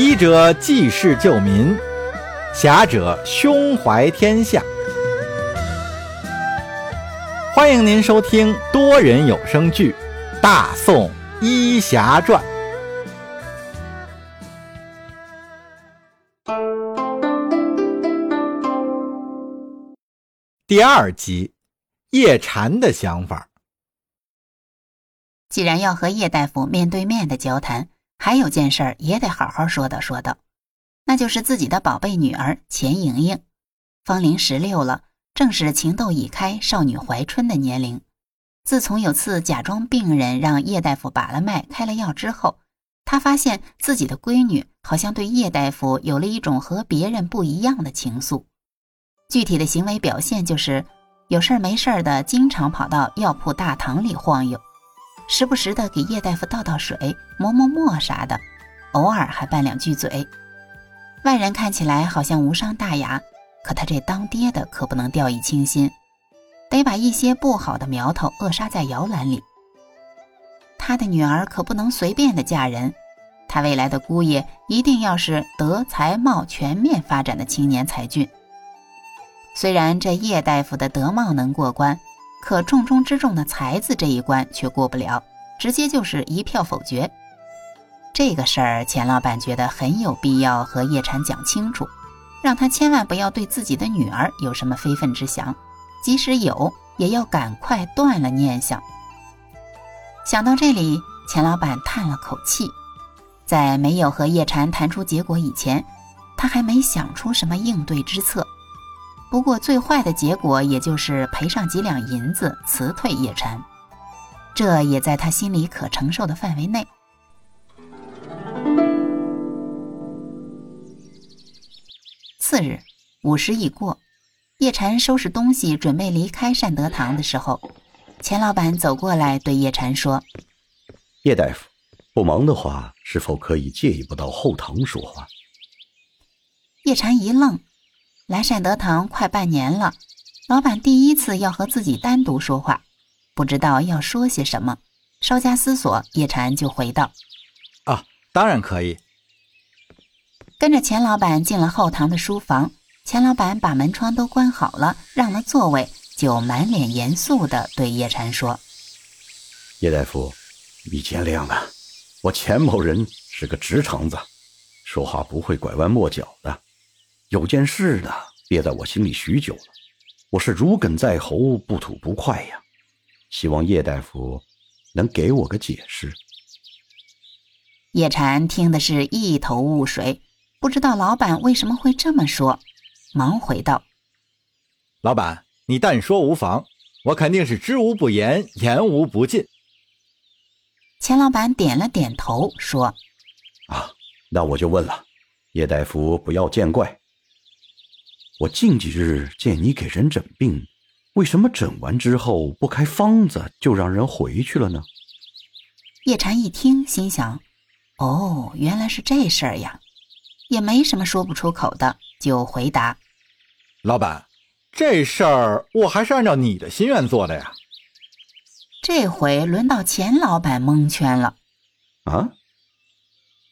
医者济世救民，侠者胸怀天下。欢迎您收听多人有声剧《大宋医侠传》第二集：叶禅的想法。既然要和叶大夫面对面的交谈，还有件事儿也得好好说道说道，那就是自己的宝贝女儿钱莹莹，芳龄十六了，正是情窦已开、少女怀春的年龄。自从有次假装病人让叶大夫把了脉、开了药之后，她发现自己的闺女好像对叶大夫有了一种和别人不一样的情愫。具体的行为表现就是，有事儿没事儿的，经常跑到药铺大堂里晃悠。时不时的给叶大夫倒倒水、磨磨墨啥的，偶尔还拌两句嘴。外人看起来好像无伤大雅，可他这当爹的可不能掉以轻心，得把一些不好的苗头扼杀在摇篮里。他的女儿可不能随便的嫁人，他未来的姑爷一定要是德才貌全面发展的青年才俊。虽然这叶大夫的德貌能过关。可重中之重的才子这一关却过不了，直接就是一票否决。这个事儿，钱老板觉得很有必要和叶禅讲清楚，让他千万不要对自己的女儿有什么非分之想，即使有，也要赶快断了念想。想到这里，钱老板叹了口气，在没有和叶禅谈出结果以前，他还没想出什么应对之策。不过最坏的结果也就是赔上几两银子辞退叶禅，这也在他心里可承受的范围内。次日午时已过，叶禅收拾东西准备离开善德堂的时候，钱老板走过来对叶禅说：“叶大夫，不忙的话，是否可以借一步到后堂说话？”叶禅一愣。来善德堂快半年了，老板第一次要和自己单独说话，不知道要说些什么。稍加思索，叶禅就回道：“啊，当然可以。”跟着钱老板进了后堂的书房，钱老板把门窗都关好了，让了座位，就满脸严肃地对叶禅说：“叶大夫，你见谅了，我钱某人是个直肠子，说话不会拐弯抹角的。”有件事呢，憋在我心里许久了，我是如鲠在喉，不吐不快呀。希望叶大夫能给我个解释。叶禅听的是一头雾水，不知道老板为什么会这么说，忙回道：“老板，你但说无妨，我肯定是知无不言，言无不尽。”钱老板点了点头，说：“啊，那我就问了，叶大夫不要见怪。”我近几日见你给人诊病，为什么诊完之后不开方子就让人回去了呢？叶禅一听，心想：“哦，原来是这事儿呀，也没什么说不出口的，就回答：老板，这事儿我还是按照你的心愿做的呀。”这回轮到钱老板蒙圈了。啊，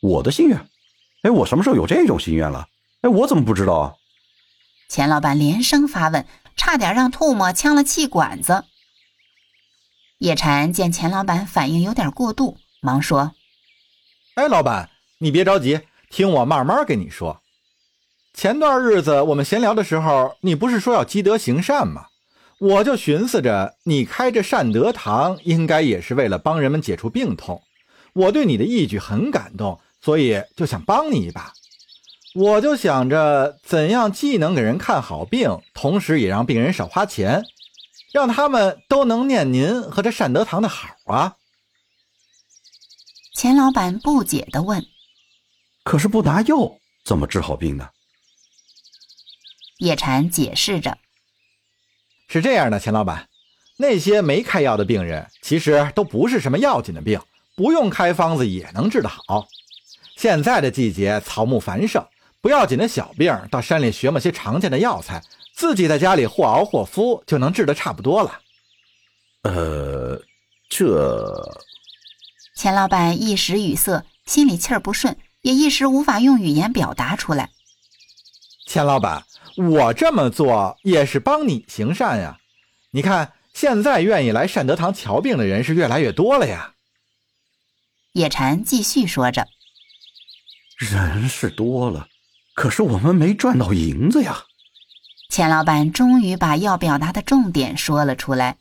我的心愿？哎，我什么时候有这种心愿了？哎，我怎么不知道啊？钱老板连声发问，差点让唾沫呛了气管子。叶禅见钱老板反应有点过度，忙说：“哎，老板，你别着急，听我慢慢跟你说。前段日子我们闲聊的时候，你不是说要积德行善吗？我就寻思着，你开这善德堂，应该也是为了帮人们解除病痛。我对你的义举很感动，所以就想帮你一把。”我就想着怎样既能给人看好病，同时也让病人少花钱，让他们都能念您和这善德堂的好啊！钱老板不解的问：“可是不拿药怎么治好病呢？”叶禅解释着：“是这样的，钱老板，那些没开药的病人，其实都不是什么要紧的病，不用开方子也能治得好。现在的季节，草木繁盛。”不要紧的小病，到山里学么些常见的药材，自己在家里或熬或敷，就能治得差不多了。呃，这……钱老板一时语塞，心里气儿不顺，也一时无法用语言表达出来。钱老板，我这么做也是帮你行善呀。你看，现在愿意来善德堂瞧病的人是越来越多了呀。叶禅继续说着：“人是多了，可是我们没赚到银子呀。”钱老板终于把要表达的重点说了出来：“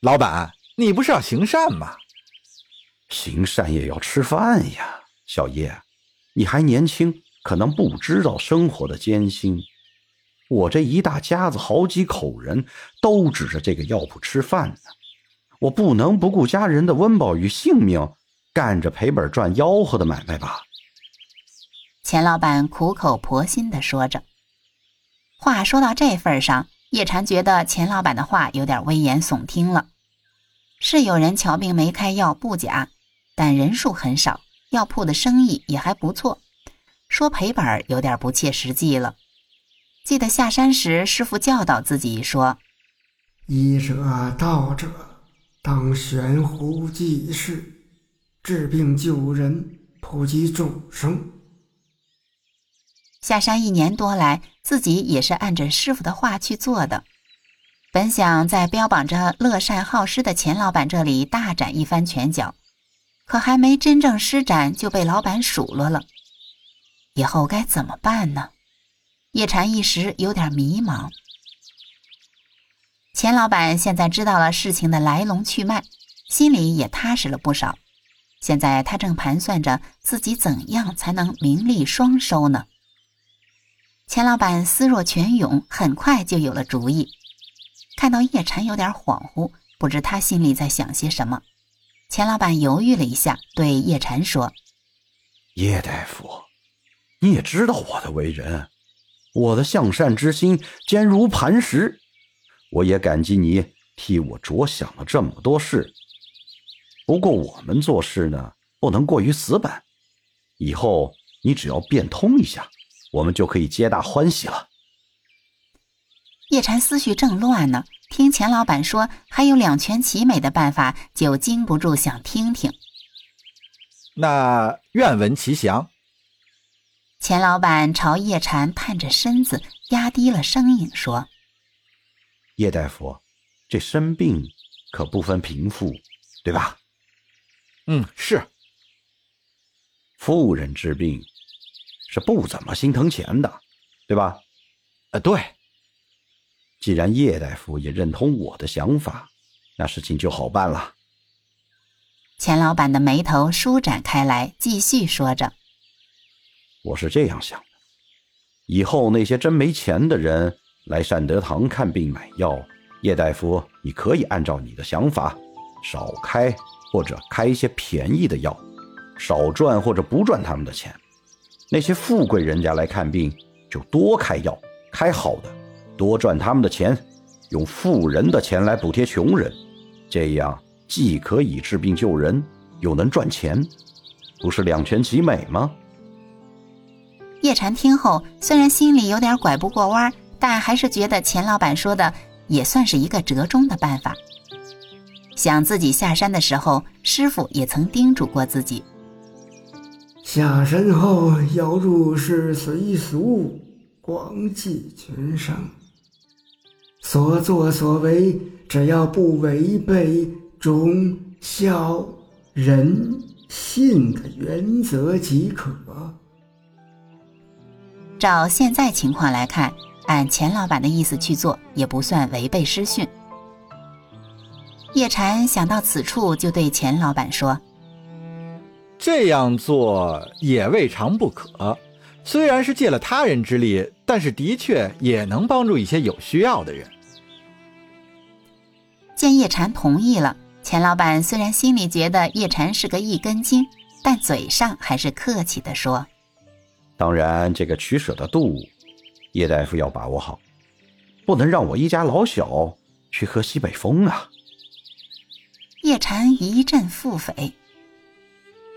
老板，你不是要行善吗？行善也要吃饭呀，小叶，你还年轻，可能不知道生活的艰辛。我这一大家子好几口人都指着这个药铺吃饭呢，我不能不顾家人的温饱与性命。”干着赔本赚吆喝的买卖吧。钱老板苦口婆心的说着，话说到这份上，叶禅觉得钱老板的话有点危言耸听了。是有人瞧病没开药不假，但人数很少，药铺的生意也还不错，说赔本有点不切实际了。记得下山时，师傅教导自己说：“医者道者，当悬壶济世。”治病救人，普及众生。下山一年多来，自己也是按着师傅的话去做的。本想在标榜着乐善好施的钱老板这里大展一番拳脚，可还没真正施展，就被老板数落了。以后该怎么办呢？叶禅一时有点迷茫。钱老板现在知道了事情的来龙去脉，心里也踏实了不少。现在他正盘算着自己怎样才能名利双收呢。钱老板思若泉涌，很快就有了主意。看到叶禅有点恍惚，不知他心里在想些什么。钱老板犹豫了一下，对叶禅说：“叶大夫，你也知道我的为人，我的向善之心坚如磐石。我也感激你替我着想了这么多事。”不过我们做事呢，不能过于死板。以后你只要变通一下，我们就可以皆大欢喜了。叶禅思绪正乱呢，听钱老板说还有两全其美的办法，就禁不住想听听。那愿闻其详。钱老板朝叶禅探着身子，压低了声音说：“叶大夫，这生病可不分贫富，对吧？”嗯，是。富人治病是不怎么心疼钱的，对吧？呃，对。既然叶大夫也认同我的想法，那事情就好办了。钱老板的眉头舒展开来，继续说着：“我是这样想的，以后那些真没钱的人来善德堂看病买药，叶大夫你可以按照你的想法少开。”或者开一些便宜的药，少赚或者不赚他们的钱。那些富贵人家来看病，就多开药，开好的，多赚他们的钱，用富人的钱来补贴穷人，这样既可以治病救人，又能赚钱，不是两全其美吗？叶禅听后，虽然心里有点拐不过弯，但还是觉得钱老板说的也算是一个折中的办法。想自己下山的时候，师傅也曾叮嘱过自己：下山后要入世随俗，广济群生。所作所为，只要不违背忠孝仁信的原则即可。照现在情况来看，按钱老板的意思去做，也不算违背师训。叶禅想到此处，就对钱老板说：“这样做也未尝不可。虽然是借了他人之力，但是的确也能帮助一些有需要的人。”见叶禅同意了，钱老板虽然心里觉得叶禅是个一根筋，但嘴上还是客气地说：“当然，这个取舍的度，叶大夫要把握好，不能让我一家老小去喝西北风啊。”叶禅一阵腹诽：“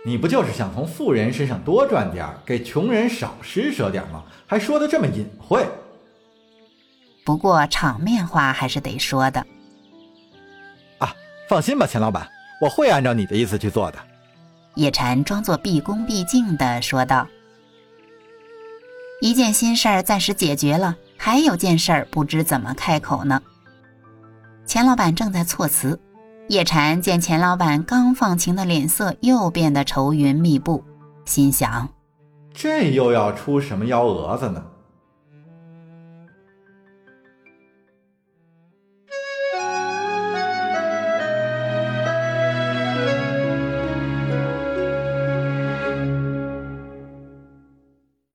你不就是想从富人身上多赚点给穷人少施舍点吗？还说的这么隐晦。”不过场面话还是得说的。啊，放心吧，钱老板，我会按照你的意思去做的。叶禅装作毕恭毕敬的说道：“一件心事儿暂时解决了，还有件事儿不知怎么开口呢。”钱老板正在措辞，叶禅见钱老板刚放晴的脸色又变得愁云密布，心想：这又要出什么幺蛾子呢？